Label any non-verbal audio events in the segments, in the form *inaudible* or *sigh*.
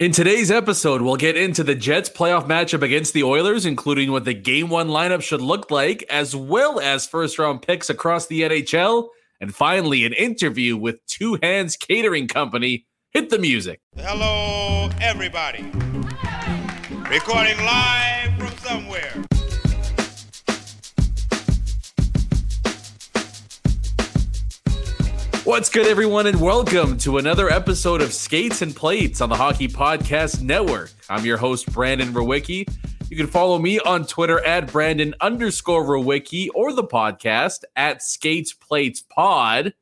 In today's episode, we'll get into the Jets playoff matchup against the Oilers, including what the game one lineup should look like, as well as first round picks across the NHL, and finally, an interview with Two Hands Catering Company. Hit the music. Hello, everybody. Recording live from somewhere. What's good, everyone, and welcome to another episode of Skates and Plates on the Hockey Podcast Network. I'm your host, Brandon Rowicki. You can follow me on Twitter at Brandon underscore Rowicki or the podcast at Skates Plates Pod.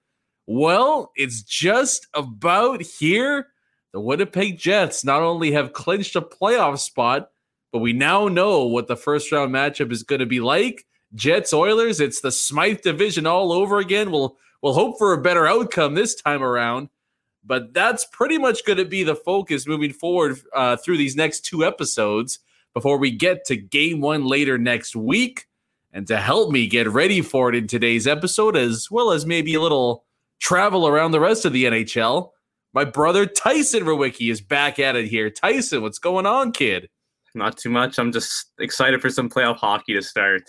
Well, it's just about here. The Winnipeg Jets not only have clinched a playoff spot, but we now know what the first round matchup is going to be like. Jets Oilers, it's the Smythe division all over again. We'll we'll hope for a better outcome this time around. But that's pretty much going to be the focus moving forward uh, through these next two episodes before we get to game one later next week. And to help me get ready for it in today's episode, as well as maybe a little travel around the rest of the NHL, my brother Tyson Rowicki is back at it here. Tyson, what's going on, kid? Not too much. I'm just excited for some playoff hockey to start.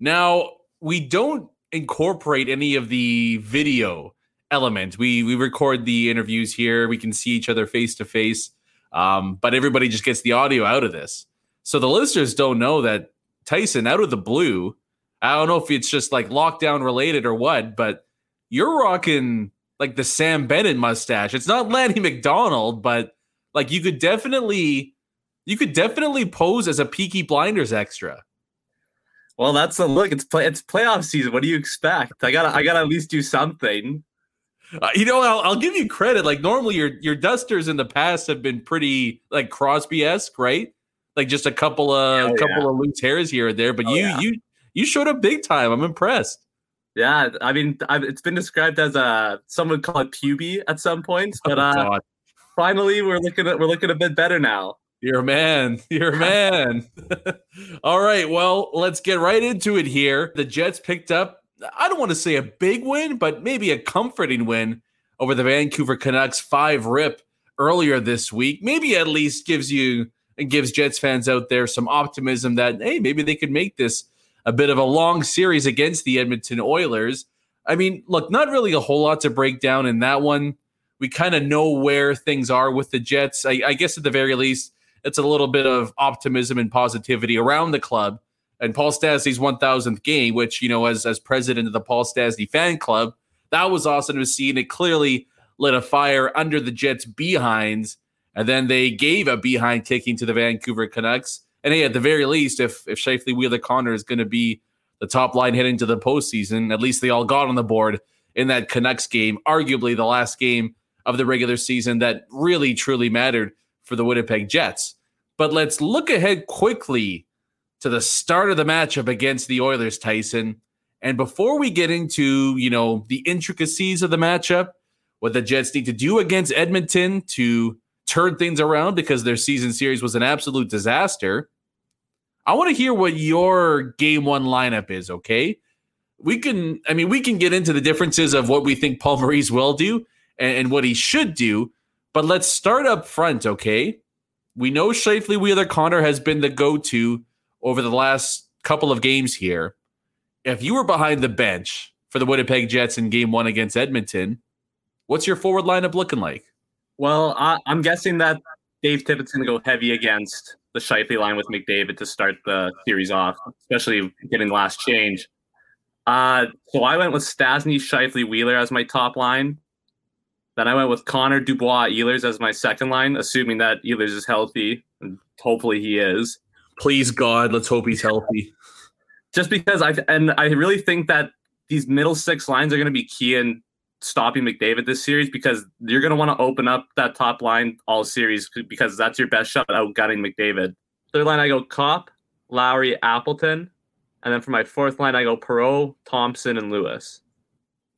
Now, we don't incorporate any of the video element. We we record the interviews here. We can see each other face to face. But everybody just gets the audio out of this. So the listeners don't know that Tyson out of the blue, I don't know if it's just like lockdown related or what, but you're rocking like the Sam Bennett mustache. It's not Lanny McDonald, but like you could definitely you could definitely pose as a Peaky Blinders extra. Well, that's a look. It's play. It's playoff season. What do you expect? I gotta. I gotta at least do something. Uh, you know, I'll, I'll give you credit. Like normally, your your dusters in the past have been pretty like Crosby esque, right? Like just a couple of Oh, couple yeah. of loose hairs here or there. But Oh, you yeah. you you showed up big time. I'm impressed. Yeah, I mean, I've, it's been described as a some would call it puby at some points, but Oh, uh, finally we're looking at we're looking a bit better now. You're a man. *laughs* You're a man. *laughs* All right. Well, let's get right into it here. The Jets picked up, I don't want to say a big win, but maybe a comforting win over the Vancouver Canucks five rip earlier this week. Maybe at least gives you and gives Jets fans out there some optimism that, hey, maybe they could make this a bit of a long series against the Edmonton Oilers. I mean, look, not really a whole lot to break down in that one. We kind of know where things are with the Jets. I, I guess at the very least, it's a little bit of optimism and positivity around the club. And Paul Stastny's 1000th game, which, you know, as, as president of the Paul Stastny fan club, that was awesome to see. And it clearly lit a fire under the Jets' behinds. And then they gave a behind kicking to the Vancouver Canucks. And hey, at the very least, if if Scheifele Wheeler Connor is going to be the top line heading to the postseason, at least they all got on the board in that Canucks game, arguably the last game of the regular season that really truly mattered for the Winnipeg Jets. But let's look ahead quickly to the start of the matchup against the Oilers, Tyson. And before we get into, you know, the intricacies of the matchup, what the Jets need to do against Edmonton to turn things around because their season series was an absolute disaster. I want to hear what your game one lineup is, okay? We can, I mean, we can get into the differences of what we think Paul Maurice will do and, and what he should do, but let's start up front, okay? We know Scheifele Wheeler Connor has been the go to over the last couple of games here. If you were behind the bench for the Winnipeg Jets in game one against Edmonton, what's your forward lineup looking like? Well, I, I'm guessing that Dave Tippett's going to go heavy against the Scheifele line with McDavid to start the series off, especially getting the last change. Uh, so I went with Stastny, Scheifele, Wheeler as my top line. Then I went with Connor Dubois, Ehlers as my second line, assuming that Ehlers is healthy, and hopefully he is. Please God, let's hope he's healthy. Just because I and I really think that these middle six lines are going to be key in stopping McDavid this series because you're going to want to open up that top line all series because that's your best shot at outgunning McDavid. Third line, I go Copp, Lowry, Appleton. And then for my fourth line, I go Perreault, Thompson, and Lewis.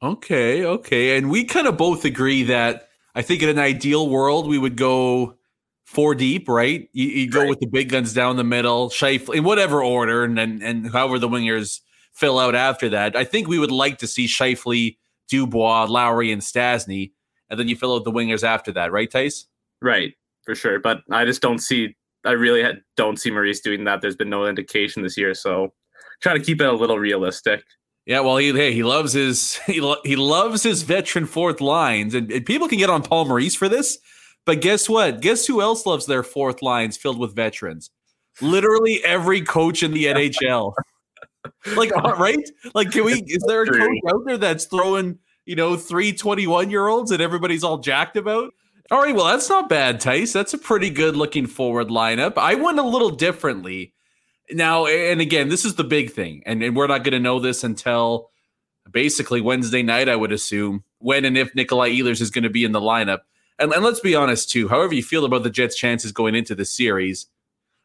Okay, okay. And we kind of both agree that I think in an ideal world, we would go four deep, right? You, you go Right. with the big guns down the middle, Scheifele, in whatever order, and, and, and however the wingers fill out after that. I think we would like to see Scheifele, Dubois, Lowry, and Stastny, and then you fill out the wingers after that, right, Tice? Right, for sure. But I just don't see, I really don't see Maurice doing that. There's been no indication this year. So try to keep it a little realistic. Yeah, well, he hey, he loves his *laughs* he, lo- he loves his veteran fourth lines, and, and people can get on Paul Maurice for this. But guess what? Guess who else loves their fourth lines filled with veterans? Literally every coach in the *laughs* NHL. like, uh, right? Like, can we? Is there a coach out there that's throwing you know three 21 year olds and everybody's all jacked about? All right, well, that's not bad, Tice. That's a pretty good looking forward lineup. I went a little differently. Now, and again, this is the big thing, and, and we're not going to know this until basically Wednesday night, I would assume, when and if Nikolai Ehlers is going to be in the lineup. And, and let's be honest, too, however you feel about the Jets' chances going into the series,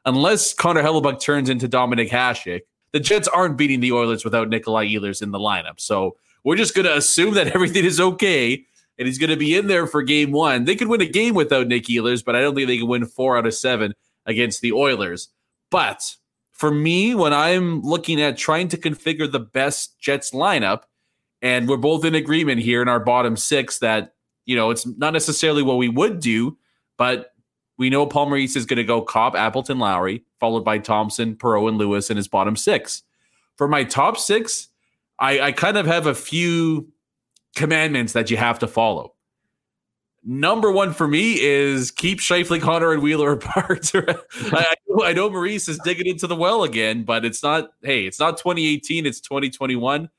unless Connor Hellebuyck turns into Dominik Hasek, the Jets aren't beating the Oilers without Nikolai Ehlers in the lineup. So we're just going to assume that *laughs* everything is okay and he's going to be in there for game one. They could win a game without Nick Ehlers, but I don't think they can win four out of seven against the Oilers. But for me, when I'm looking at trying to configure the best Jets lineup, and we're both in agreement here in our bottom six that, you know, it's not necessarily what we would do, but we know Paul Maurice is going to go Copp, Appleton, Lowry, followed by Thompson, Perreault, and Lewis in his bottom six. For my top six, I, I kind of have a few commandments that you have to follow. Number one for me is keep Scheifele, Connor, and Wheeler *laughs* apart. I, I know- Maurice is digging into the well again, but it's not. Hey, it's not 2018. It's 2021.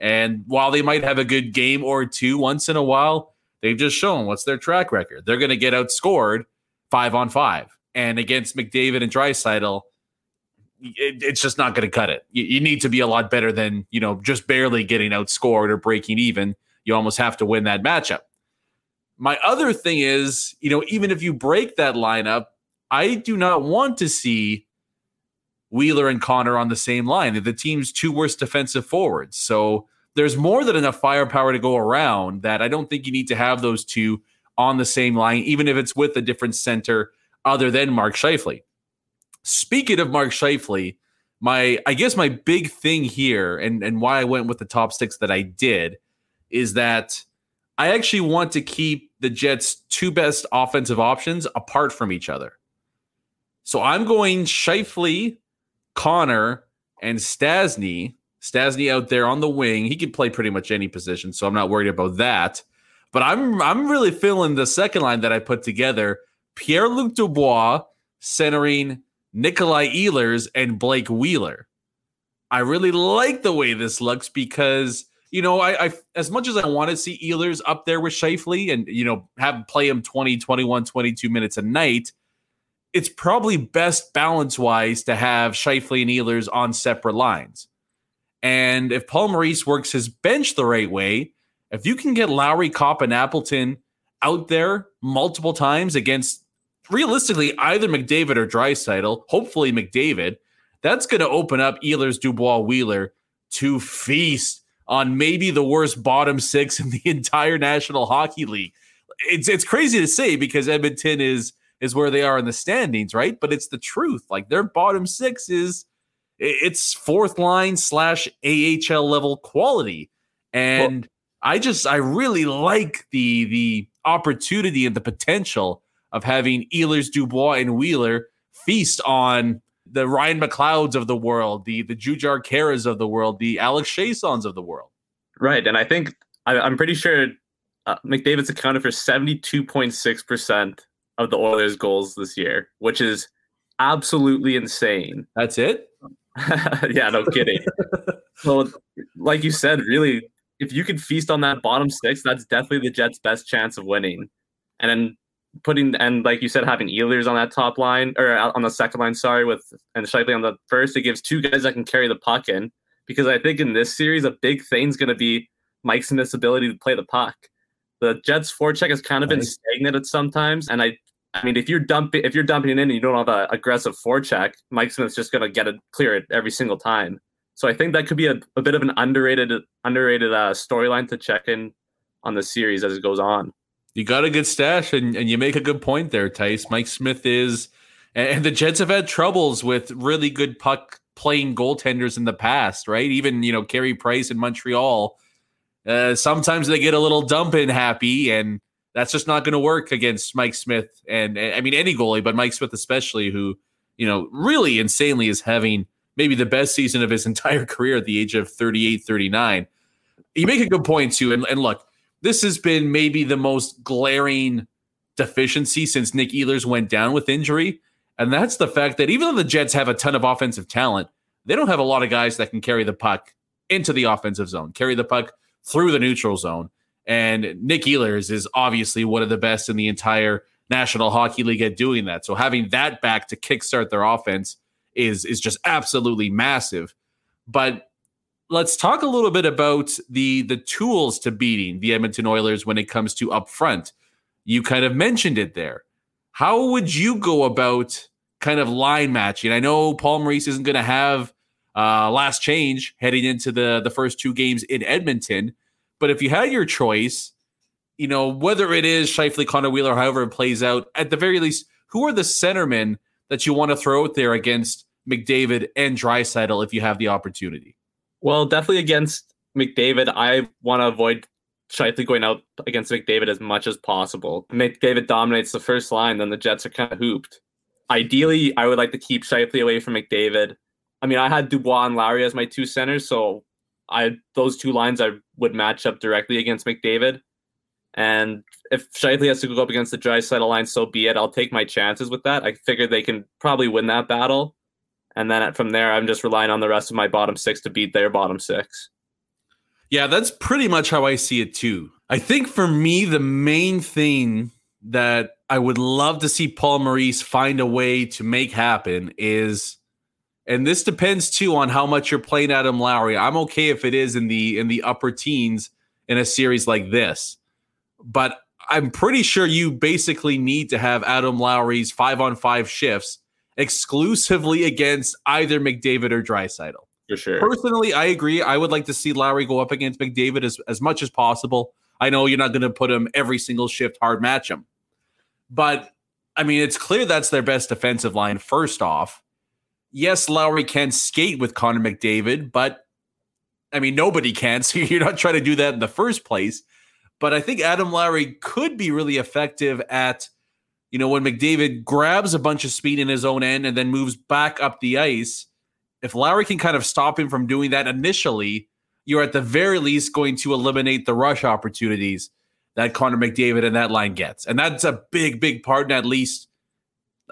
And while they might have a good game or two once in a while, they've just shown what's their track record. They're going to get outscored five on five, and against McDavid and Draisaitl, it, it's just not going to cut it. You, you need to be a lot better than you know just barely getting outscored or breaking even. You almost have to win that matchup. My other thing is, you know, even if you break that lineup, I do not want to see Wheeler and Connor on the same line. The team's two worst defensive forwards. So there's more than enough firepower to go around that I don't think you need to have those two on the same line, even if it's with a different center other than Mark Scheifele. Speaking of Mark Scheifele, my I guess my big thing here and, and why I went with the top six that I did is that I actually want to keep the Jets' two best offensive options apart from each other. So I'm going Scheifele, Connor, and Stastny. Stastny out there on the wing. He can play pretty much any position, so I'm not worried about that. But I'm I'm really feeling the second line that I put together. Pierre Luc Dubois centering Nikolai Ehlers and Blake Wheeler. I really like the way this looks because you know, I, I as much as I want to see Ehlers up there with Scheifele and you know have play him 20, 21, 22 minutes a night, it's probably best balance wise to have Scheifele and Ehlers on separate lines. And if Paul Maurice works his bench the right way, if you can get Lowry, Copp, and Appleton out there multiple times against realistically either McDavid or Draisaitl, hopefully McDavid, that's going to open up Ehlers, Dubois, Wheeler to feast on maybe the worst bottom six in the *laughs* entire National Hockey League. It's it's crazy to say because Edmonton is is where they are in the standings, right? But it's the truth. Like their bottom six is it's fourth line slash AHL level quality, and I just I really like the the opportunity and the potential of having Ehlers, Dubois, and Wheeler feast on the Ryan McLeods of the world, the the Jujhar Khairas of the world, the Alex Chiassons of the world. Right. And I think I, I'm pretty sure uh, McDavid's accounted for 72.6% of the Oilers' goals this year, which is absolutely insane. *laughs* That's it. yeah, no kidding. *laughs* so, like you said, really, if you could feast on that bottom six, that's definitely the Jets' best chance of winning. And then putting and like you said, having Ehlers on that top line or on the second line, sorry, with and Scheifele on the first, it gives two guys that can carry the puck in. Because I think in this series, a big thing's going to be Mike Smith's ability to play the puck. The Jets' forecheck has kind of been stagnant at sometimes, and I I mean, if you're dumping if you're dumping it in and you don't have an aggressive forecheck, Mike Smith's just gonna get it clear it every single time. So I think that could be a, a bit of an underrated underrated uh, storyline to check in on the series as it goes on. You got a good stash, and, and you make a good point there, Tice. Mike Smith is, and the Jets have had troubles with really good puck playing goaltenders in the past, right? Even you know Carey Price in Montreal. Uh, sometimes they get a little dump in happy, and that's just not going to work against Mike Smith and, and I mean any goalie, but Mike Smith especially, who you know really insanely is having maybe the best season of his *laughs* entire career at the age of 38, 39. You make a good point too, and, and look, this has been maybe the most glaring deficiency since Nick Ehlers went down with injury, and that's the fact that even though the Jets have a ton of offensive talent, they don't have a lot of guys that can carry the puck into the offensive zone, carry the puck through the neutral zone. And Nick Ehlers is obviously one of the best in the entire National Hockey League at doing that. So having that back to kickstart their offense is is just absolutely massive. But let's talk a little bit about the the tools to beating the Edmonton Oilers when it comes to up front. You kind of mentioned it there. How would you go about kind of line matching? I know Paul Maurice isn't going to have uh, last change heading into the the first two games in Edmonton, but if you had your choice, you know, whether it is Scheifele, Connor Wheeler, however it plays out, at the very least, who are the centermen that you want to throw out there against McDavid and Draisaitl if you have the opportunity? Well, definitely against McDavid, I want to avoid Scheifele going out against McDavid as much as possible. McDavid dominates the first line, then the Jets are kind of hooped. Ideally, I would like to keep Scheifele away from McDavid. I mean, I had Dubois and Lowry as my two centers, so I those two lines I would match up directly against McDavid. And if Scheifele has to go up against the Draisaitl line, so be it. I'll take my chances with that. I figure they can probably win that battle. And then from there, I'm just relying on the rest of my bottom six to beat their bottom six. Yeah, that's pretty much how I see it too. I think for me, the main thing that I would love to see Paul Maurice find a way to make happen is and this depends too on how much you're playing Adam Lowry. I'm okay if it is in the in the upper teens in a series like this, but I'm pretty sure you basically need to have Adam Lowry's five on five shifts exclusively against either McDavid or Draisaitl. For sure. Personally, I agree. I would like to see Lowry go up against McDavid as, as much as possible. I know you're not going to put him every single shift hard match him, but I mean, it's clear that's their best defensive line, first off yes, Lowry can skate with Connor McDavid, but I mean, nobody can. So *laughs* you're not trying to do that in the first place. But I think Adam Lowry could be really effective at, you know, when McDavid grabs a bunch of speed in his own end and then moves back up the ice. If Lowry can kind of stop him from doing that initially, you're at the very least going to eliminate the rush opportunities that Connor McDavid and that line gets. And that's a big, big part in at least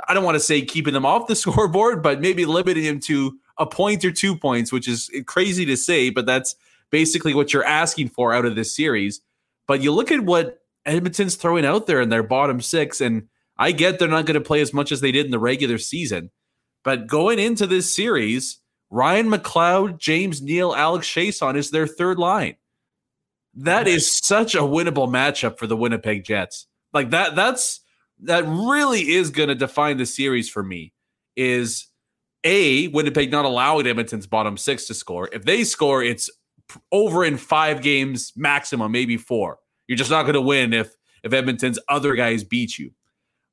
I don't want to say keeping them off the *laughs* scoreboard, but maybe limiting him to a point or two points, which is crazy to say, but that's basically what you're asking for out of this series. But you look at what Edmonton's throwing out there in their bottom six, and I get they're not going to play as much as they did in the regular season. But going into this series, Ryan McLeod, James Neal, Alex Chiasson is their third line. That is such a winnable matchup for the Winnipeg Jets. Like that, that's that really is going to define the series for me is a Winnipeg not allowing Edmonton's bottom six to score. If they score, it's over in five games maximum, maybe four. You're just not going to win if if Edmonton's other guys beat you.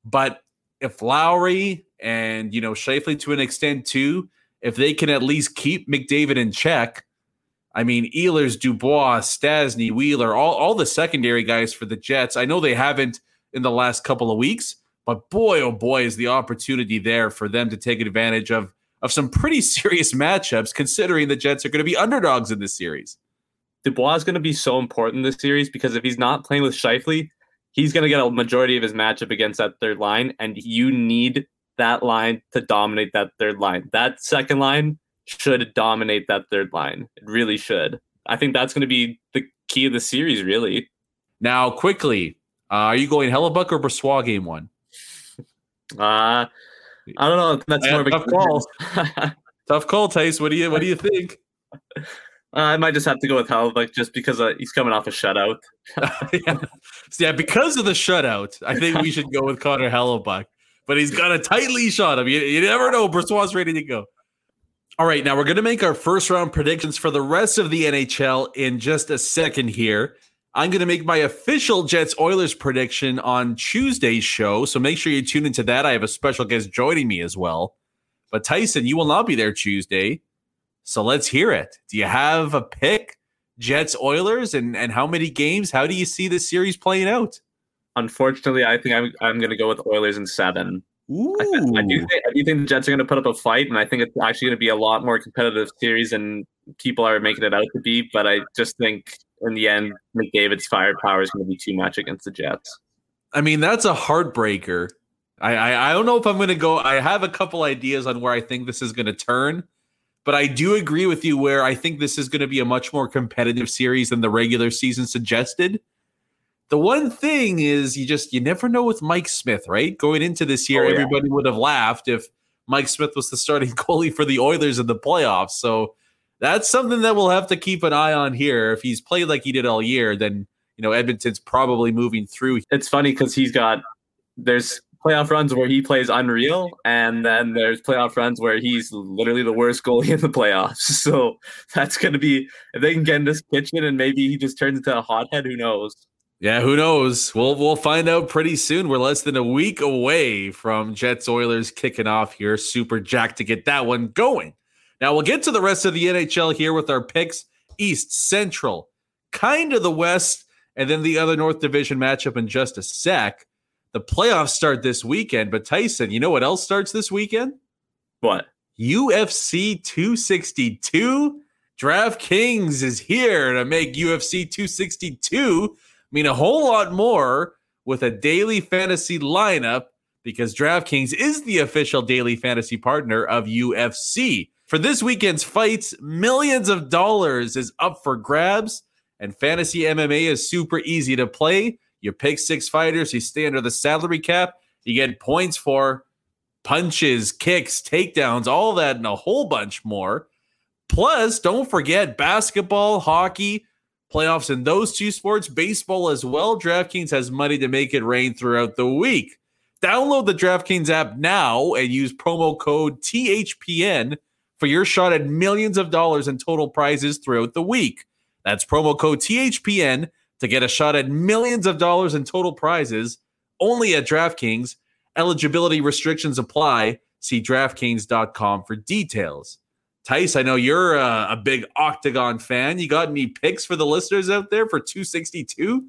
But if Lowry and you know Scheifele to an extent too, if they can at least keep McDavid in check, I mean Ehlers, Dubois, Stastny, Wheeler, all all the secondary guys for the Jets. I know they haven't in the last couple of weeks. But boy, oh boy, is the opportunity there for them to take advantage of of some pretty *laughs* serious matchups, considering the Jets are going to be underdogs in this series. Dubois is going to be so important this series because if he's not playing with Scheifele, he's going to get a majority of his matchup against that third line, and you need that line to dominate that third line. That second line should dominate that third line. It really should. I think that's going to be the key of the series, really. Now, quickly, uh, are you going Hellebuyck or Brossoit game one? *laughs* Uh, I don't know. That's Yeah, more of a tough call. *laughs* Tough call, Tice. What do you What do you think? *laughs* Uh, I might just have to go with Hellebuyck just because uh, he's coming off a shutout. *laughs* *laughs* yeah. So, yeah, because of the shutout, I think we should go with Connor Hellebuyck. But he's got a tight leash on him. You, you never know. Brossoit ready to go. All right, now we're going to make our first round predictions for the rest of the NHL in just a second here. I'm going to make my official Jets Oilers prediction on Tuesday's show. So make sure you tune into that. I have a special guest joining me as well. But Tyson, you will not be there Tuesday. So let's hear it. Do you have a pick? Jets Oilers and and how many games? How do you see this series playing out? Unfortunately, I think I'm, I'm going to go with Oilers in seven. Ooh. I, I do think I do think the Jets are going to put up a fight, and I think it's actually going to be a lot more competitive series than people are making it out to be. But I just think in the end, McDavid's firepower is going to be too much against the Jets. I mean, that's a heartbreaker. I, I I don't know if I'm going to go. I have a couple ideas on where I think this is going to turn, but I do agree with you where I think this is going to be a much more competitive series than the regular season suggested. The one thing is, you just you never know with Mike Smith, right? Going into this year, Oh, yeah. everybody would have laughed if Mike Smith was the starting *laughs* goalie for the Oilers in the playoffs. So that's something that we'll have to keep an eye on here. If he's played like he did all year, then you know Edmonton's probably moving through. It's funny because he's got there's playoff runs where he plays unreal, and then there's playoff runs where he's literally the worst goalie in the playoffs. *laughs* So that's going to be if they can get in this kitchen and maybe he just turns into a hothead. Who knows? Yeah, who knows? We'll we'll find out pretty soon. We're less than a week away from Jets Oilers kicking off here. Super jacked to get that one going. Now we'll get to the rest of the NHL here with our picks: East, Central, kind of the West, and then the other North Division matchup in just a sec. The playoffs start this weekend, but Tyson, you know what else starts this weekend? What? UFC 262. DraftKings is here to make UFC 262 mean a whole lot more with a daily fantasy lineup because DraftKings is the official daily fantasy partner of UFC. For this weekend's fights, millions of dollars is up for grabs, and fantasy MMA is super easy to play. You pick six fighters, you stay under the salary cap, you get points for punches, kicks, takedowns, all that, and a whole bunch more. Plus, don't forget basketball, hockey, playoffs in those two sports, baseball as well. DraftKings has money to make it rain throughout the week. Download the DraftKings app now and use promo code THPN for your shot at millions of dollars in total prizes throughout the week. That's promo code THPN to get a shot at millions of dollars in total prizes only at DraftKings. Eligibility restrictions apply. See DraftKings.com for details. Tice, I know you're a, a big Octagon fan. You got any picks for the listeners out there for 262?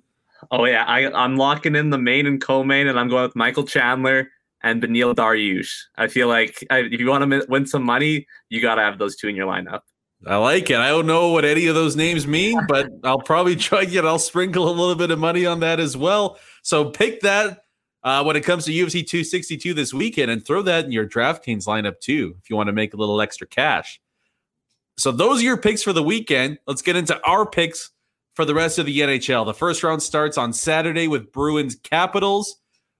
Oh yeah, I, I'm locking in the main and co-main, and I'm going with Michael Chandler and Beneil Dariush. I feel like I, if you want to win some money, you got to have those two in your lineup. I like it. I don't know what any of those names mean, but *laughs* I'll probably try and I'll sprinkle a little bit of money on that as well. So pick that uh, when it comes to UFC 262 this weekend and throw that in your DraftKings lineup too if you want to make a little extra cash. So those are your picks for the weekend. Let's get into our picks for the rest of the NHL. The first round starts on Saturday with Bruins Capitals.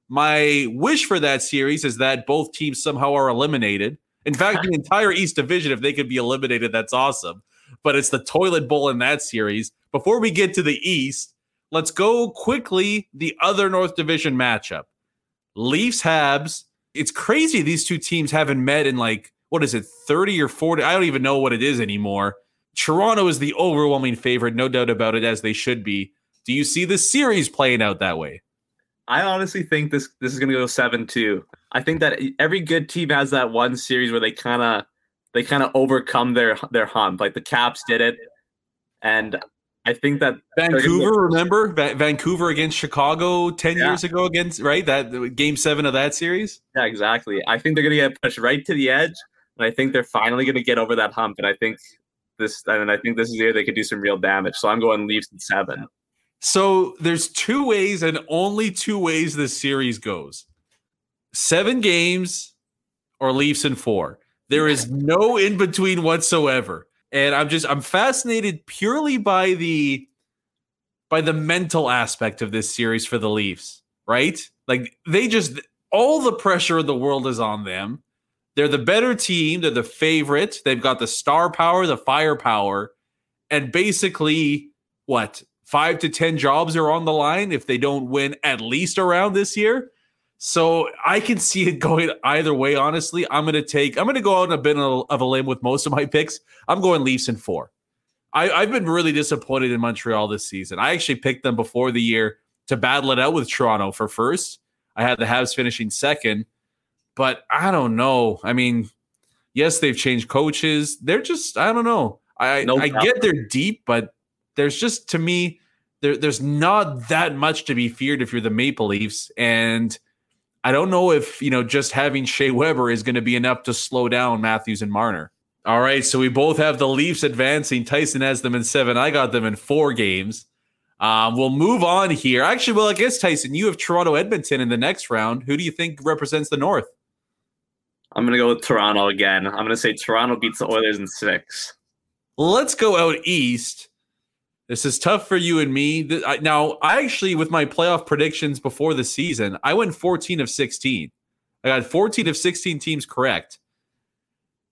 My wish for that series is that both teams somehow are eliminated. In fact, the entire East Division, if they could be eliminated, that's awesome. But it's the toilet bowl in that series. Before we get to the East, let's go quickly the other North Division matchup. Leafs Habs. It's crazy these two teams haven't met in like, what is it, 30 or 40? I don't even know what it is anymore. Toronto is the overwhelming favorite, no doubt about it, as they should be. Do you see the series playing out that way? I honestly think this this is going to go seven two. I think that every good team has that one series where they kind of they kind of overcome their their hump. Like the Caps did it, and I think that Vancouver, remember Va- Vancouver against Chicago ten Yeah. years ago against right that game seven of that series. Yeah, exactly. I think they're going to get pushed right to the edge, and I think they're finally going to get over that hump. And I think this, and I think this is the year they could do some real damage. So I'm going Leafs in seven. So there's two ways and only two ways this series goes. Seven games or Leafs in four. There is no in between whatsoever. And I'm just I'm fascinated purely by the by the mental aspect of this series for the Leafs, right? Like they just all the pressure in the world is on them. They're the better team, they're the favorite. They've got the star power, the firepower, and basically what? 5 to 10 jobs are on the line if they don't win at least around this year. So I can see it going either way. Honestly, I'm going to take. I'm going to go out on a bit of a limb with most of my picks. I'm going Leafs in four. I, I've been really disappointed in Montreal this season. I actually picked them before the year to battle it out with Toronto for first. I had the Habs finishing second, but I don't know. I mean, yes, they've changed coaches. They're just I don't know. I no I get they're deep, but there's just to me there, there's not that much to be feared if you're the Maple Leafs and I don't know if, you know, just having Shea Weber is going to be enough to slow down Matthews and Marner. All right. So we both have the Leafs advancing. Tyson has them in seven. I got them in four games. Um, we'll move on here. Actually, well, I guess, Tyson, you have Toronto Edmonton in the next round. Who do you think represents the North? I'm going to go with Toronto again. I'm going to say Toronto beats the Oilers in six. Let's go out east. This is tough for you and me. Now, I actually, with my playoff predictions before the season, I went 14 of 16. I got 14 of 16 teams correct.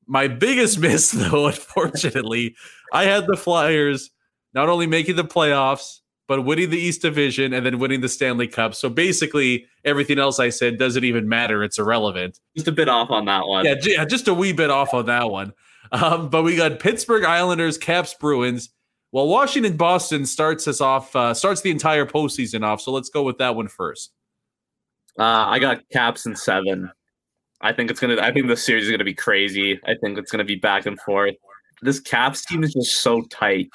My biggest *laughs* miss, though, unfortunately, I had the Flyers not only making the playoffs, but winning the East Division and then winning the Stanley Cup. So basically, everything else I said doesn't even matter. It's irrelevant. Just a bit off on that one. Yeah, just a wee bit off on that one. Um, but we got Pittsburgh Islanders, Caps, Bruins. Well, Washington Boston starts us off, uh, starts the entire postseason off. So let's go with that one first. Uh, I got Caps in seven. I think it's gonna. I think the series is gonna be crazy. I think it's gonna be back and forth. This Caps team is just so tight,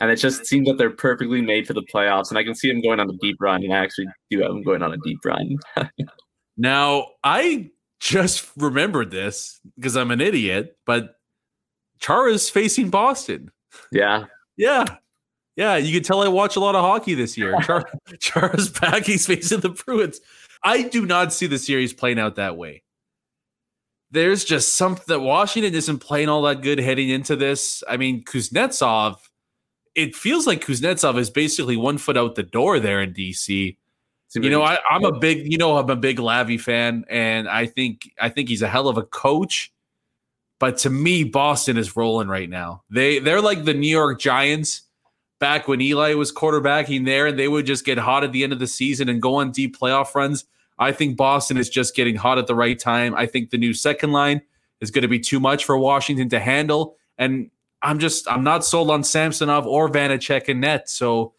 and it just seems that they're perfectly made for the playoffs. And I can see them going on a deep run. And I actually do have them going on a deep run. *laughs* now, I just remembered this because I'm an idiot, but Chara Chara's facing Boston. Yeah. Yeah. Yeah. You can tell I watch a lot of hockey this year. *laughs* Char- back. He's facing the Bruins. I do not see the series playing out that way. There's just something that Washington isn't playing all that good heading into this. I mean, Kuznetsov, it feels like Kuznetsov is basically one foot out the door there in DC. You know, I, am a big, you know, I'm a big Lavi fan, and I think I think he's a hell of a coach. But to me, Boston is rolling right now. They they're like the New York Giants back when Eli was quarterbacking there, and they would just get hot at the end of the season and go on deep playoff runs. I think Boston is just getting hot at the right time. I think the new second line is going to be too much for Washington to handle. And I'm just I'm not sold on Samsonov or Vanecek and net. So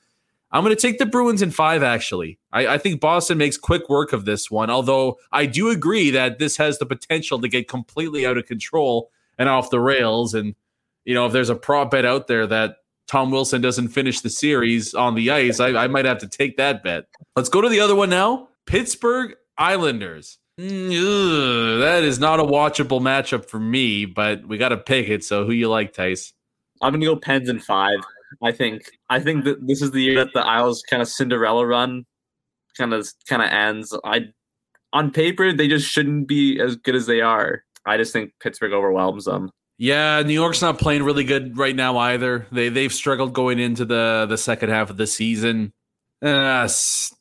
I'm going to take the Bruins in five, actually. I, I, think Boston makes quick work of this one, although I do agree that this has the potential to get completely out of control and off the rails. And, you know, if there's a prop bet out there that Tom Wilson doesn't finish the series on the ice, I, I might have to take that bet. Let's go to the other one now Pittsburgh Islanders. Mm, that is not a watchable matchup for me, but we got to pick it. So, who you like, Tice? I'm gonna go Pens in five. I think I think that this is the year that the Isles kind of Cinderella run kind of kind of ends. I on paper they just shouldn't be as good as they are. I just think Pittsburgh overwhelms them. Yeah, New York's not playing really good right now either. They they've struggled going into the the second half of the season. Uh,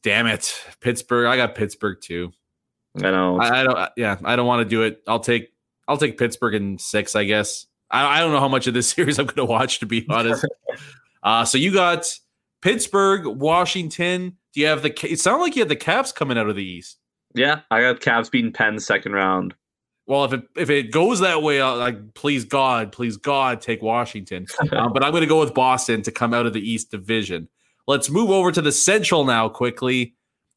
damn it, Pittsburgh. I got Pittsburgh too. I know. I, I don't. Yeah, I don't want to do it. I'll take I'll take Pittsburgh in six. I guess. I, I don't know how much of this *laughs* series I'm going to watch to be honest. *laughs* uh, so you got Pittsburgh, Washington. Do you have the? It sounded like you had the Caps coming out of the East. Yeah, I got Caps beating Penn second round. Well, if it if it goes that way, I'll, like please God, please God, take Washington. um, *laughs* but I'm going to go with Boston to come out of the East Division. Let's move over to the Central now quickly.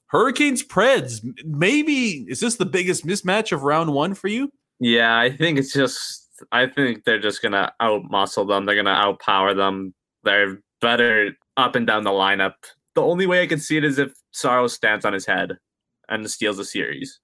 Hurricanes Preds. Maybe is this the biggest mismatch of round one for you? Yeah, I think it's just. I think they're just gonna outmuscle them. They're gonna outpower them. They're better up and down the lineup. The only way I can see it is if Saros stands on his head and steals the series.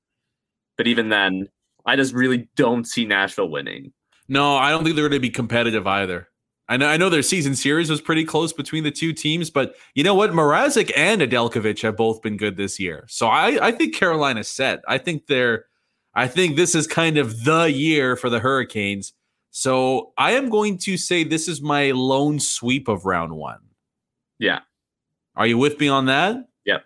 But even then, I just really don't see Nashville winning. No, I don't think they're going to be competitive either. I know I know their season series was pretty close between the two teams, but you know what? Mrazek and Nedeljkovic have both been good this year. So I, I think Carolina's set. I think they're I think this is kind of the year for the Hurricanes. So I am going to say this is my lone sweep of round one. Yeah. Are you with me on that? Yep.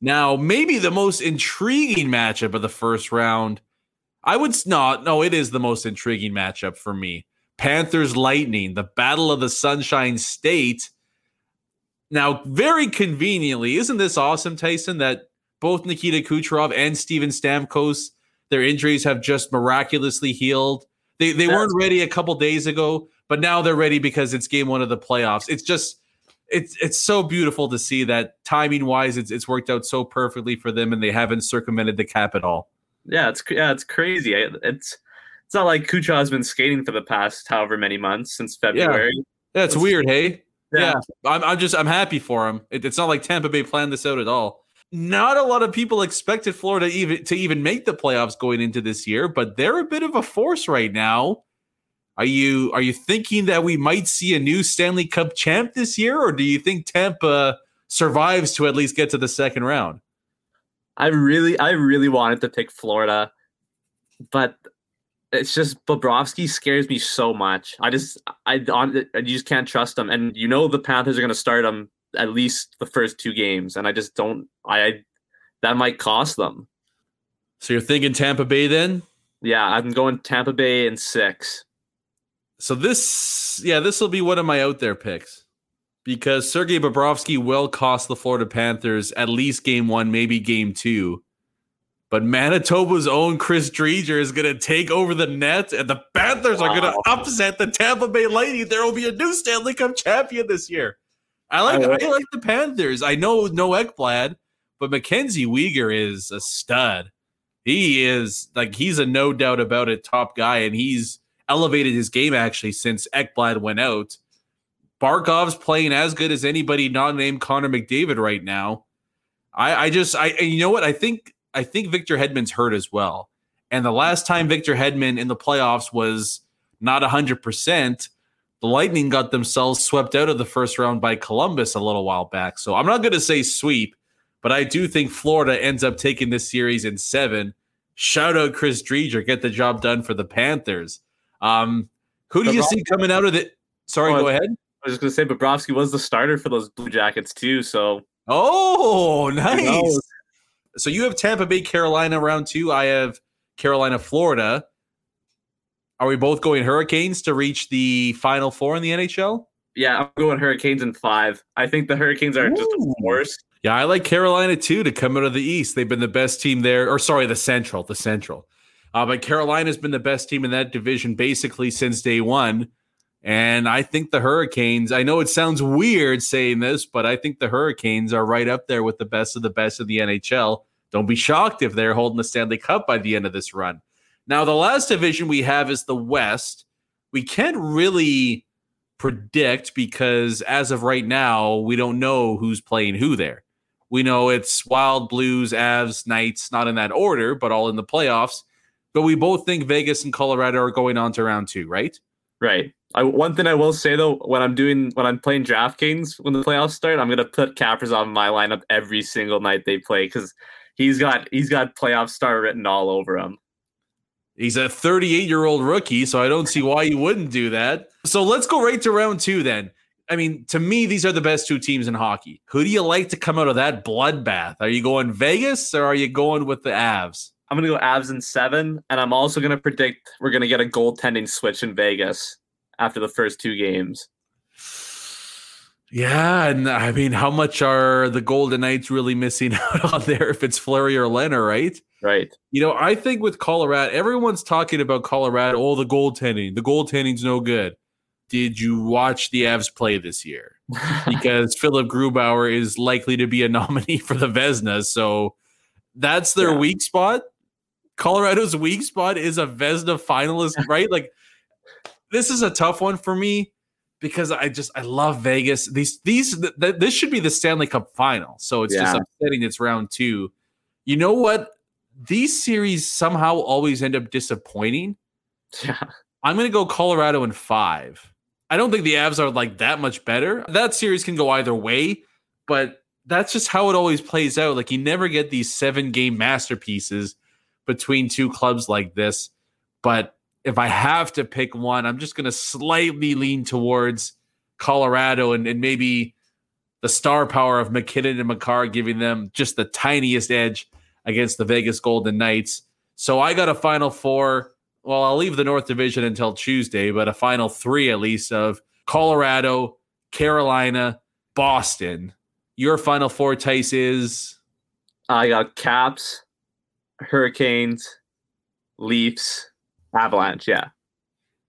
Now, maybe the most intriguing matchup of the first round. I would not. No, it is the most intriguing matchup for me. Panthers Lightning, the Battle of the Sunshine State. Now, very conveniently, isn't this awesome, Tyson? That both Nikita Kucherov and Steven Stamkos, their injuries have just miraculously healed. They they That's- weren't ready a couple days ago, but now they're ready because it's game one of the playoffs. It's just it's it's so beautiful to see that timing wise, it's it's worked out so perfectly for them, and they haven't circumvented the cap at all. Yeah, it's yeah, it's crazy. I- It's it's not like Kucherov's been skating for the past however many months since February. Yeah, it's That's- weird, hey. Yeah. Yeah, I'm, I'm just I'm happy for him. It, it's not like Tampa Bay planned this out at all. Not a lot of people expected Florida even to even make the playoffs going into this year, but they're a bit of a force right now. Are you are you thinking that we might see a new Stanley Cup champ this year, or do you think Tampa survives to at least get to the second round? I really, I really wanted to pick Florida, but it's just Bobrovsky scares me so much. I just, I, on, I just can't trust him. And you know the Panthers are going to start him at least the first two games, and I just don't. I, I that might cost them. So you're thinking Tampa Bay then? Yeah, I'm going Tampa Bay in six. So this, yeah, this will be one of my out there picks because Sergei Bobrovsky will cost the Florida Panthers at least game one, maybe game two. But Manitoba's own Chris Driedger is going to take over the net, and the Panthers are going to upset the Tampa Bay Lightning. There will be a new Stanley Cup champion this year. I like, I like- I like the Panthers. I know no Ekblad, but Mackenzie Weegar is a stud. He is like he's a no doubt about it top guy, and he's elevated his game actually since Ekblad went out. Barkov's playing as good as anybody not named Connor McDavid right now. I, I just I you know what I think I think Victor Hedman's hurt as well. And the last time Victor Hedman in the playoffs was not 100%, the Lightning got themselves swept out of the first round by Columbus a little while back. So I'm not going to say sweep, but I do think Florida ends up taking this series in seven. Shout out Chris Driedger, get the job done for the Panthers. Um, who do you see coming out of it? Sorry, go ahead. I was just gonna say Bobrovsky was the starter for those Blue Jackets too. So Oh, nice. So you have Tampa Bay, Carolina round two. I have Carolina, Florida. Are we both going Hurricanes to reach the final four in the NHL? yeah, I'm going Hurricanes in five. I think the Hurricanes are just Ooh. a force. Yeah, I like Carolina too to come out of the East. They've been the best team there, or sorry, the Central, the Central. Uh, but Carolina's been the best team in that division basically since day one. And I think the Hurricanes, I know it sounds weird saying this, but I think the Hurricanes are right up there with the best of the best of the NHL. Don't be shocked if they're holding the Stanley Cup by the end of this run. Now, the last division we have is the West. We can't really predict because as of right now, we don't know who's playing who there. We know it's Wild, Blues, Avs, Knights, not in that order, but all in the playoffs. But we both think Vegas and Colorado are going on to round two, right? Right. I, one thing I will say though, when I'm doing when I'm playing DraftKings when the playoffs start, I'm gonna put Capers on my lineup every single night they play because he's got he's got playoff star written all over him. He's a 38 year old rookie, so I don't see why you wouldn't do that. So let's go right to round two then. I mean, to me, these are the best two teams in hockey. Who do you like to come out of that bloodbath? Are you going Vegas or are you going with the Avs? I'm gonna go Avs in seven, and I'm also gonna predict we're gonna get a goaltending switch in Vegas after the first two games. Yeah, and I mean, how much are the Golden Knights really missing *laughs* out on there if it's Fleury or Leonard, right? Right. You know, I think with Colorado, everyone's talking about Colorado. Oh, the goaltending. The goaltending's no good. Did you watch the Avs play this year? *laughs* Because Philipp Grubauer is likely to be a *laughs* nominee for the Vezina. So that's their Yeah. weak spot. Colorado's weak spot is a Vezina finalist, right? Like, this is a tough one for me because I just I love Vegas. These these th- th- this should be the Stanley Cup final. So it's just Yeah. upsetting it's round 2. You know what? These series somehow always end up disappointing. yeah. I'm going to go Colorado in 5. I don't think the Avs are like that much better. That series can go either way, but that's just how it always plays out. Like you never get these seven game masterpieces between two clubs like this. But if I have to pick one, I'm just going to slightly lean towards Colorado and, and maybe the star power of MacKinnon and Makar giving them just the tiniest edge against the Vegas Golden Knights. So I got a final four. Well, I'll leave the North Division until Tuesday, but a final three at least of Colorado, Carolina, Boston. Your final four, Tice, is I got Caps, Hurricanes, Leafs, Avalanche. Yeah.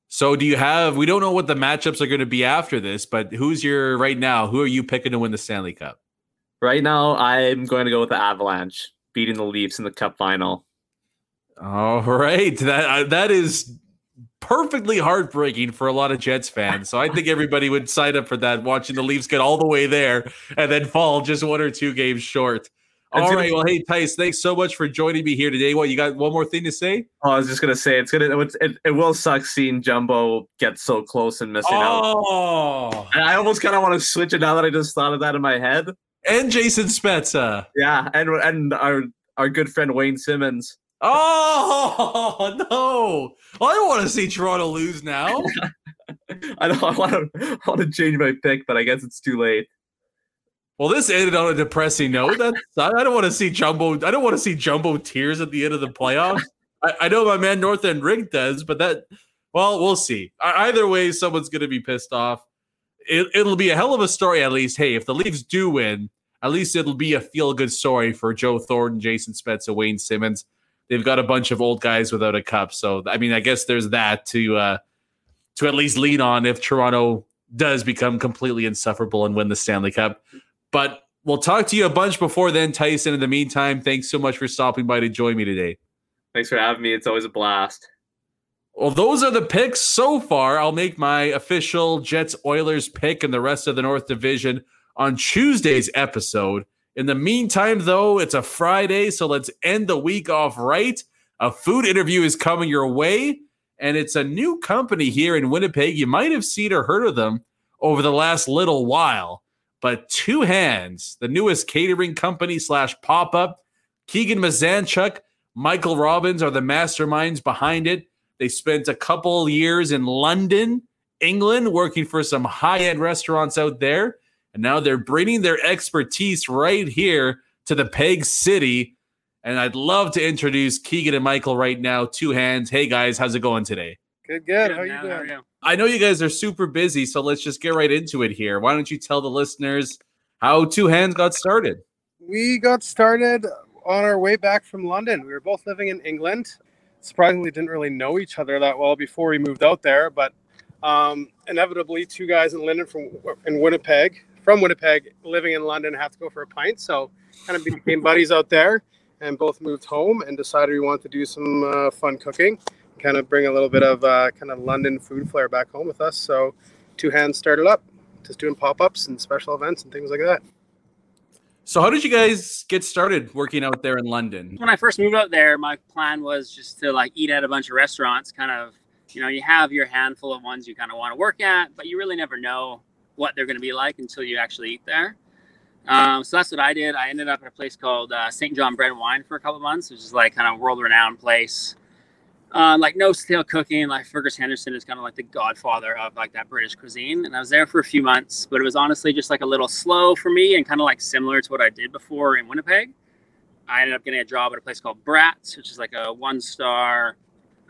So do you have we don't know what the matchups are going to be after this, but who's your right now? Who are you picking to win the Stanley Cup? Right now, I'm going to go with the Avalanche beating the Leafs in the Cup final. All right, that uh, that is perfectly heartbreaking for a lot of Jets fans. So I think everybody would sign up for that, watching the Leafs get all the way there and then fall just one or two games short. All right. Well, hey, Tice, thanks so much for joining me here today. What you got? One more thing to say? Oh, I was just gonna say it's gonna it, it will suck seeing Jumbo get so close and missing oh. out. And I almost kind of want to switch it now that I just thought of that in my head. And Jason Spezza. Yeah, and and our our good friend Wayne Simmonds. Oh *laughs* no! Well, I don't want to see Toronto lose now. *laughs* I don't. I want to. I want to change my pick, but I guess it's too late. Well, this ended on a depressing note. That's I don't want to see jumbo. I don't want to see jumbo tears at the end of the playoffs. I, I know my man North End Rig does, but that well, we'll see. Either way, someone's going to be pissed off. It, it'll be a hell of a story, at least. Hey, if the Leafs do win, at least it'll be a feel good story for Joe Thornton, Jason Spezza, Wayne Simmonds. They've got a bunch of old guys without a cup, so I mean, I guess there's that to uh, to at least lean on if Toronto does become completely insufferable and win the Stanley Cup. But we'll talk to you a bunch before then, Tyson. In the meantime, thanks so much for stopping by to join me today. Thanks for having me. It's always a blast. Well, those are the picks so far. I'll make my official Jets Oilers pick and the rest of the North Division on Tuesday's episode. In the meantime, though, it's a Friday, so let's end the week off right. A food interview is coming your way, and it's a new company here in Winnipeg. You might have seen or heard of them over the last little while but Two Hands, the newest catering company slash pop up. Keegan Mazanchuk, Michael Robbins are the masterminds behind it. They spent a couple years in London, England, working for some high end restaurants out there. And now they're bringing their expertise right here to the Peg City. And I'd love to introduce Keegan and Michael right now. Two hands. Hey guys, how's it going today? Good, good. How, you doing? you? I know you guys are super busy, so let's just get right into it here. Why don't you tell the listeners how Two Hands got started? We got started on our way back from London. We were both living in England. Surprisingly, didn't really know each other that well before we moved out there, but um, inevitably, two guys in London from in Winnipeg, from Winnipeg, living in London, have to go for a pint. So, kind of became *laughs* buddies out there, and both moved home and decided we wanted to do some uh, fun cooking kind of bring a little bit of uh, kind of London food flair back home with us. So Two Hands started up, just doing pop ups and special events and things like that. So, how did you guys get started working out there in London? When I first moved out there, my plan was just to like eat at a bunch of restaurants. Kind of, you know, you have your handful of ones you kind of want to work at, but you really never know what they're going to be like until you actually eat there. Um, so that's what I did. I ended up at a place called uh, St. John Bread and Wine for a couple months, which is like kind of world renowned place uh, like no stale cooking. Like Fergus Henderson is kind of like the godfather of like that British cuisine. And I was there for a few months, but it was honestly just like a little slow for me and kind of like similar to what I did before in Winnipeg. I ended up getting a job at a place called Bratz, which is like a one star,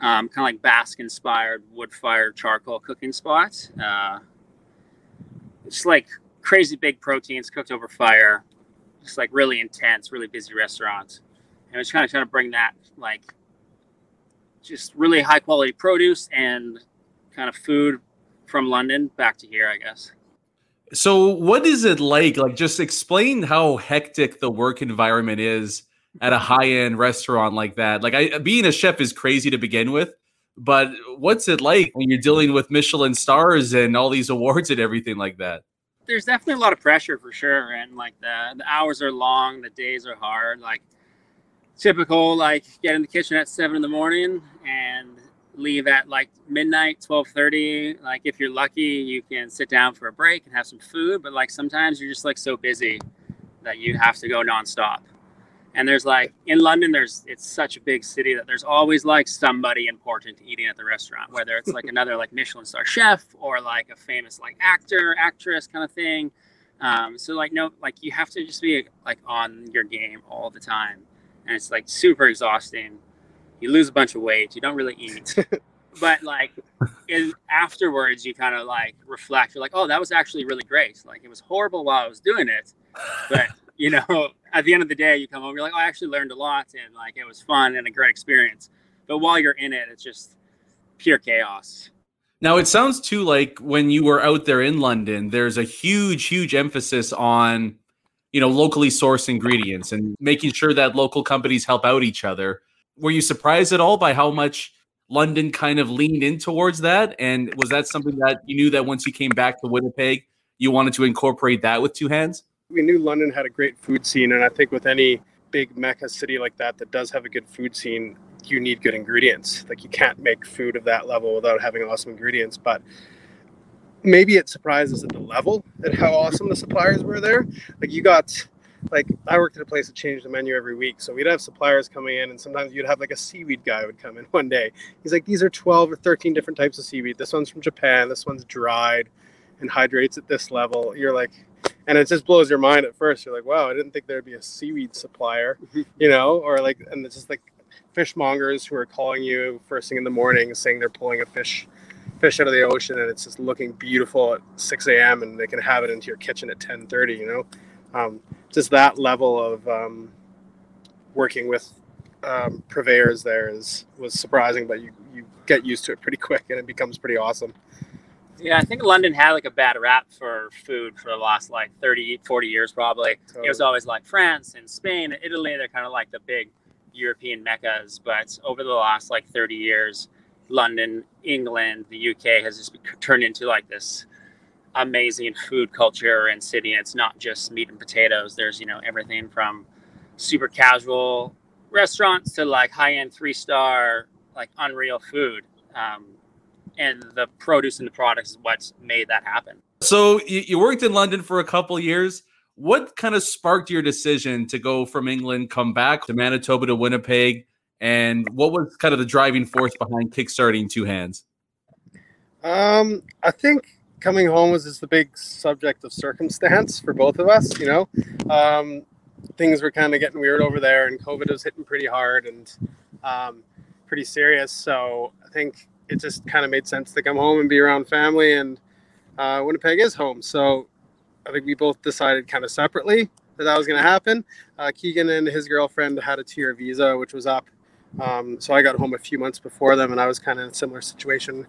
um, kind of like Basque inspired wood fired charcoal cooking spot. Uh, it's like crazy big proteins cooked over fire, just like really intense, really busy restaurant. And I was kind of trying to bring that like just really high quality produce and kind of food from London back to here, I guess. So, what is it like? Like, just explain how hectic the work environment is at a high end restaurant like that. Like, I, being a chef is crazy to begin with, but what's it like when you're dealing with Michelin stars and all these awards and everything like that? There's definitely a lot of pressure for sure, and like the the hours are long, the days are hard. Like, typical like get in the kitchen at seven in the morning and leave at like midnight 12.30 like if you're lucky you can sit down for a break and have some food but like sometimes you're just like so busy that you have to go nonstop. And there's like in london there's it's such a big city that there's always like somebody important eating at the restaurant whether it's like another like michelin star chef or like a famous like actor actress kind of thing. Um, so like no like you have to just be like on your game all the time and it's like super exhausting. You lose a bunch of weight. You don't really eat. *laughs* But like in, afterwards you kind of like reflect. You're like oh that was actually really great. Like it was horrible while i was doing it. But *laughs* you know at the end of the day you come home you're like oh, i actually learned a lot and like it was fun and a great experience. But while you're in it it's just pure chaos. Now it sounds too like when you were out there in London, there's a huge, huge emphasis on, you know, locally sourced ingredients and making sure that local companies help out each other. Were you surprised at all by how much London kind of leaned in towards that? And was that something that you knew that once you came back to Winnipeg, you wanted to incorporate that with two hands? we knew London had a great food scene, and I think with any big mecca city like that that does have a good food scene, you need good ingredients. Like you can't make food of that level without having awesome ingredients. But maybe it surprises at the level at how awesome the suppliers were there. Like you got like I worked at a place that changed the menu every week. So we'd have suppliers coming in and sometimes you'd have like a seaweed guy would come in *laughs* one day. He's like, these are 12 or 13 different types of seaweed. This one's from Japan. This one's dried and hydrates at this level. You're like, and it just blows your mind at first. You're like, wow, I didn't think there'd be a seaweed supplier, *laughs* you know, or like, and it's just like fishmongers who are calling you first thing in the morning saying they're pulling a fish fish out of the ocean and it's just looking beautiful at 6 a.m. and they can have it into your kitchen at 10:30. You know, um, just that level of um, working with um, purveyors there is was surprising, but you you get used to it pretty *laughs* quick and it becomes pretty awesome. Yeah, I think London had like a bad rap for food for the last like 30, 40 years probably. It was always like France and Spain and Italy. They're kind of like the big European meccas. But over the last like 30 years, London, England, the UK has just turned into like this amazing food culture and city. And it's not just meat and potatoes. There's, you know, everything from super casual restaurants to like high end three star, like unreal food. Um, and the produce and the products is what's made that happen. So you, you worked in London for a couple years. What kind of sparked your decision to go from England, come back to Manitoba to Winnipeg, and what was kind of the driving force behind kickstarting Two Hands? Um, I think coming home was just the big subject of circumstance for both of us. You know, um, things were kind of getting weird over there, and COVID was hitting pretty hard and um, pretty serious. So I think it just kind of made sense to come home and be around family. And uh, Winnipeg is home, so I think we both decided kind of separately that that was going to happen. Uh, Keegan and his girlfriend had a two-year visa, which was up. Um, so I got home a few months before them, and I was kind of in a similar situation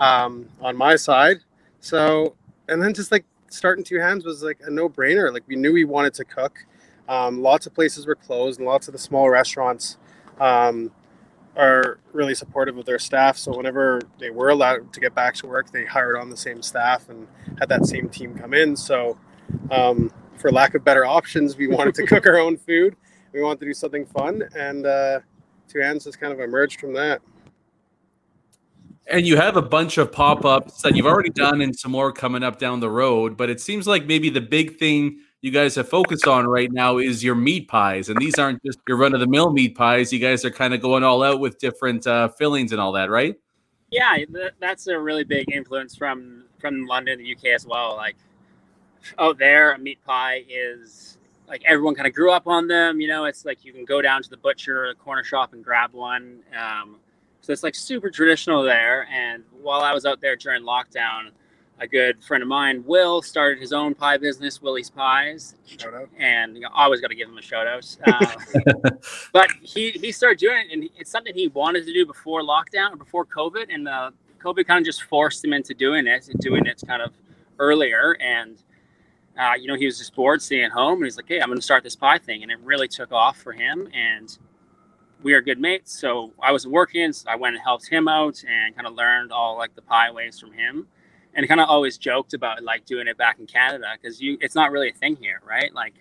um, on my side. So, and then just like starting two hands was like a no-brainer. Like we knew we wanted to cook. Um, lots of places were closed, and lots of the small restaurants um, are really supportive of their staff. So whenever they were allowed to get back to work, they hired on the same staff and had that same team come in. So, um, for lack of better options, we wanted to cook our own food. We wanted to do something fun, and uh, Two Hands has kind of emerged from that. And you have a bunch of pop ups that you've already done and some more coming up down the road. But it seems like maybe the big thing you guys have focused on right now is your meat pies. And these aren't just your run of the mill meat pies. You guys are kind of going all out with different uh, fillings and all that, right? Yeah, th- that's a really big influence from from London, the UK as well. Like out there, a meat pie is like everyone kind of grew up on them. You know, it's like you can go down to the butcher or the corner shop and grab one. Um, so it's like super traditional there. And while I was out there during lockdown, a good friend of mine, Will, started his own pie business, Willie's Pies. Shout out. And you know, I always got to give him a shout out. *laughs* Uh, but he, he started doing it, and it's something he wanted to do before lockdown or before COVID. And uh, COVID kind of just forced him into doing it, and doing it kind of earlier. And, uh, you know, he was just bored staying home, and he's like, hey, I'm going to start this pie thing. And it really took off for him. And we are good mates. So I wasn't working. So I went and helped him out and kind of learned all like the pie ways from him and kind of always joked about like doing it back in Canada because you it's not really a thing here, right? Like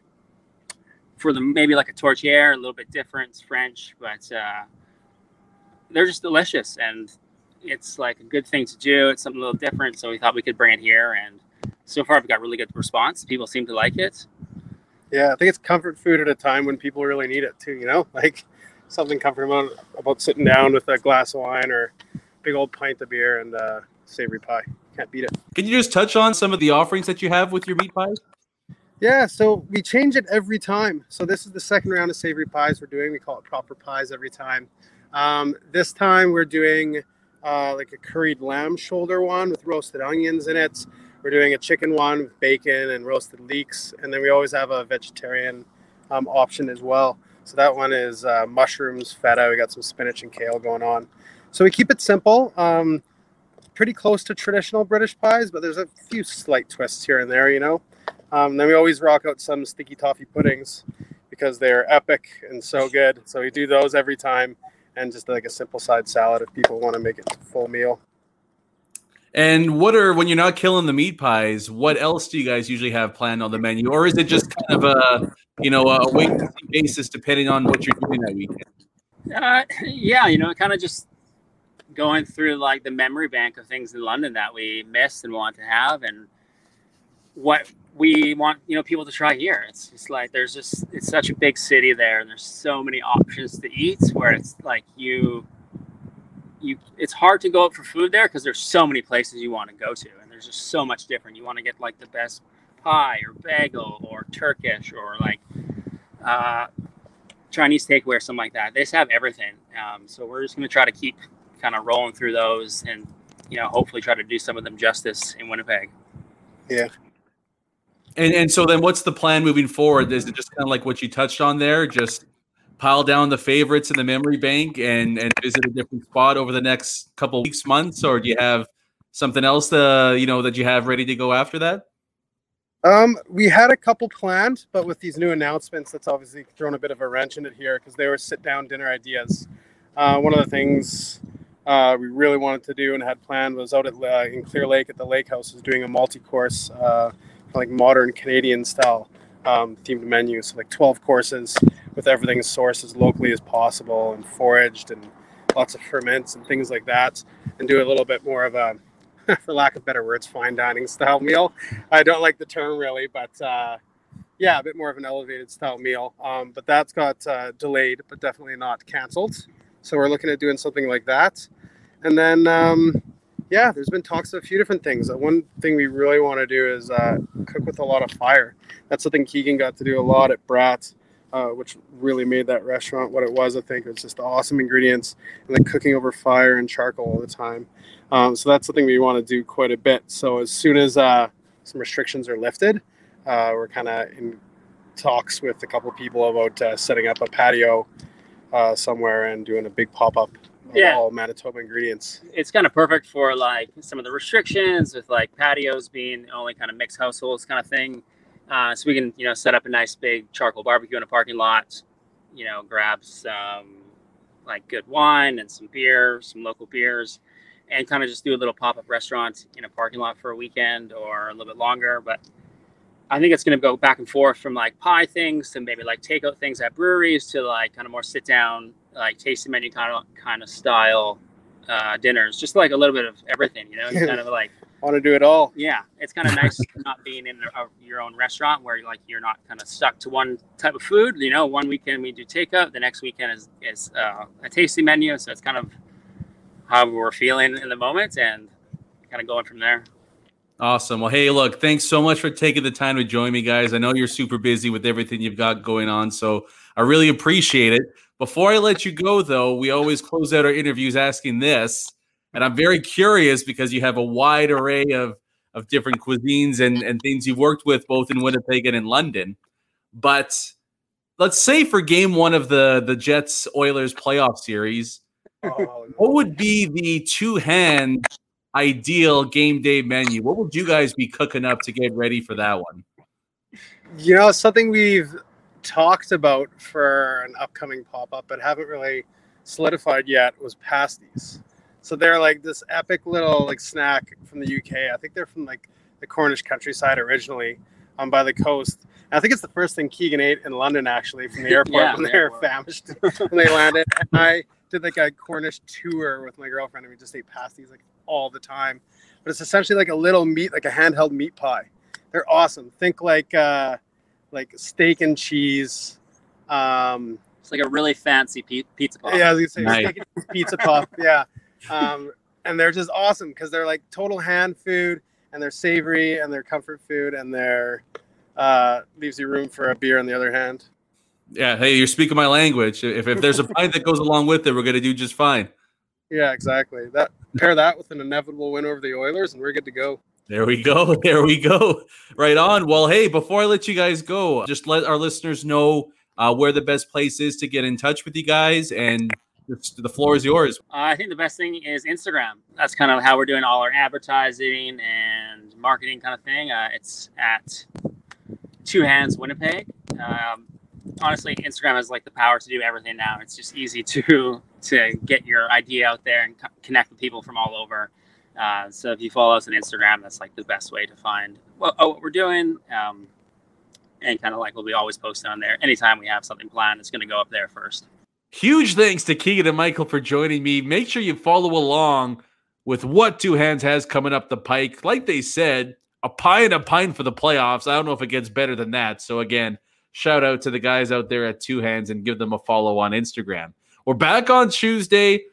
for the maybe like a tourtière, a little bit different, French, but uh, they're just delicious. And it's like a good thing to do. It's something a little different, so we thought we could bring it here. And so far, we've got really good response. People seem to like it. Yeah, I think it's comfort food at a time when people really need it too. You know, *laughs* like something comforting about, about sitting down with a glass of wine or big old pint of beer and uh, savory pie. Can't beat it. Can you just touch on some of the offerings that you have with your meat pies? Yeah, so we change it every time. So this is the second round of savory pies we're doing. We call it proper pies every time. Um, this time we're doing uh, like a curried lamb shoulder one with roasted onions in it. We're doing a chicken one with bacon and roasted leeks, and then we always have a vegetarian um, option as well. So that one is uh, mushrooms, feta. We got some spinach and kale going on. So we keep it simple, um, pretty close to traditional British pies, but there's a few slight twists here and there, you know. Um, then we always rock out some sticky toffee puddings because they're epic and so good. So we do those every time, and just like a simple side salad if people want to make it a full meal. And what are when you're not killing the meat pies? What else do you guys usually have planned on the menu, or is it just kind of a you know a wait and see basis depending on what you're doing that weekend? Uh, *clears throat* yeah, you know, kind of just going through like the memory bank of things in London that we missed and want to have, and what we want you know people to try here. It's just like there's just it's such a big city there, and there's so many options to eat. Where it's like you you it's hard to go out for food there because there's so many places you want to go to, and there's just so much different. You want to get like the best pie or bagel or Turkish or like uh, Chinese takeaway or something like that. They just have everything. Um, so we're just going to try to keep kind of rolling through those and you know hopefully try to do some of them justice in Winnipeg. Yeah. And and so then what's the plan moving forward? Is it just kind of like what you touched on there? Just pile down the favorites in the memory bank and and visit a different spot over the next couple weeks, months, or do you have something else uh, you know that you have ready to go after that? Um, we had a couple planned, but with these new announcements, that's obviously thrown a bit of a wrench in it here because they were sit down dinner ideas. Uh, one of the things uh, we really wanted to do and had planned was out at uh, in Clear Lake at the Lake House was doing a multi-course, uh, like modern Canadian style um, themed menu. So like 12 courses with everything sourced as locally as possible and foraged and lots of ferments and things like that, and do a little bit more of a, *laughs* for lack of better words, fine dining style meal. I don't like the term really, but uh, yeah, a bit more of an elevated style meal. Um, but that's got uh, delayed, but definitely not canceled. So we're looking at doing something like that. And then, um, yeah, there's been talks of a few different things. Uh, one thing we really want to do is uh, cook with a lot of fire. That's something Keegan got to do a lot at Brat, uh, which really made that restaurant what it was. I think it was just awesome ingredients and then cooking over fire and charcoal all the time. Um, so that's something we want to do quite a bit. So as soon as uh, some restrictions are lifted, uh, we're kind of in talks with a couple people about uh, setting up a patio somewhere and doing a big pop up Yeah. all Manitoba ingredients. It's kind of perfect for like some of the restrictions with like patios being only kind of mixed households kind of thing. Uh, so we can you know set up a nice big charcoal barbecue in a parking lot. You know, grab some like good wine and some beer, some local beers, and kind of just do a little pop up restaurant in a parking lot for a weekend or a little bit longer. But I think it's going to go back and forth from like pie things to maybe like takeout things at breweries to like kind of more sit down, like tasting menu kind of kind of style uh, dinners. Just like a little bit of everything, you know, It's kind of *laughs* like Want to do it all? yeah, it's kind of nice *laughs* not being in a, your own restaurant where like you're not kind of stuck to one type of food. You know, one weekend we do takeout, the next weekend is is uh, a tasting menu. So it's kind of how we're feeling in the moment and kind of going from there. Awesome. Well, hey, look, thanks so much for taking the time to join me, guys. I know you're super busy with everything you've got going on, so I really appreciate it. Before I let you go, though, we always close out our interviews asking this, and I'm very curious because you have a wide array of of different cuisines and and things you've worked with both in Winnipeg and in London. But let's say for Game One of the the Jets Oilers playoff series, what would be the two hand ideal game day menu? What would you guys be cooking up to get ready for that one? You know, something we've talked about for an upcoming pop up, but haven't really solidified yet was pasties. So they're like this epic little like snack from the UK. I think they're from like the Cornish countryside originally, um, by the coast. And I think it's the first thing Keegan ate in London actually from the *laughs* airport Yeah, when the they were famished when they landed. And I did like a Cornish tour with my girlfriend, and we just ate pasties like all the time. But it's essentially like a little meat, like a handheld meat pie. They're awesome. Think like uh, like steak and cheese. Um, It's like a really fancy pizza pop. yeah, I was gonna say Nice. steak and cheese pizza puff. *laughs* Yeah, um, and they're just awesome because they're like total hand food, and they're savory, and they're comfort food, and they're uh, leaves you room for a beer on the other hand. Yeah, hey, you're speaking my language. If, if there's a pint that goes along with it, we're gonna do just fine. Yeah, exactly. That pair that with an inevitable win over the Oilers, and we're good to go. There we go. *laughs* There we go. Right on. Well, hey, before I let you guys go, just let our listeners know uh, where the best place is to get in touch with you guys, and the floor is yours. Uh, I think the best thing is Instagram. That's kind of how we're doing all our advertising and marketing kind of thing. Uh, it's at Two Hands Winnipeg. Um, honestly, Instagram has like the power to do everything now. It's just easy to *laughs* to get your idea out there and co- connect with people from all over. Uh, so if you follow us on Instagram, that's like the best way to find what, oh, what we're doing. Um, and kind of like we'll be always posting on there. Anytime we have something planned, it's going to go up there first. Huge thanks to Keegan and Michael for joining me. Make sure you follow along with what Two Hands has coming up the pike. Like they said, a pie and a pint for the playoffs. I don't know if it gets better than that. So again, shout out to the guys out there at Two Hands and give them a follow on Instagram. We're back on Tuesday.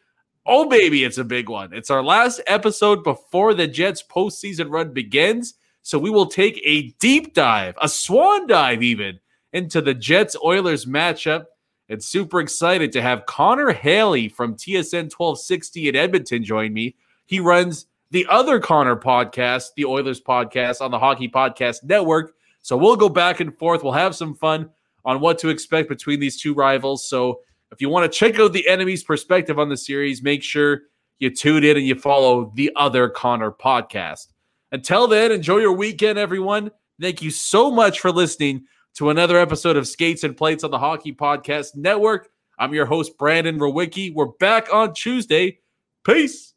Oh baby, it's a big one. It's our last episode before the Jets postseason run begins. So we will take a deep dive, a swan dive even, into the Jets Oilers matchup and super excited to have Connor Haley from TSN 1260 in Edmonton join me. He runs the other Connor podcast, the Oilers podcast on the Hockey Podcast Network. So we'll go back and forth. We'll have some fun on what to expect between these two rivals. So if you want to check out the enemy's perspective on the series, make sure you tune in and you follow the other Connor podcast. Until then, enjoy your weekend, everyone. Thank you so much for listening to another episode of Skates and Plates on the Hockey Podcast Network. I'm your host, Brandon Rowicki. We're back on Tuesday. Peace.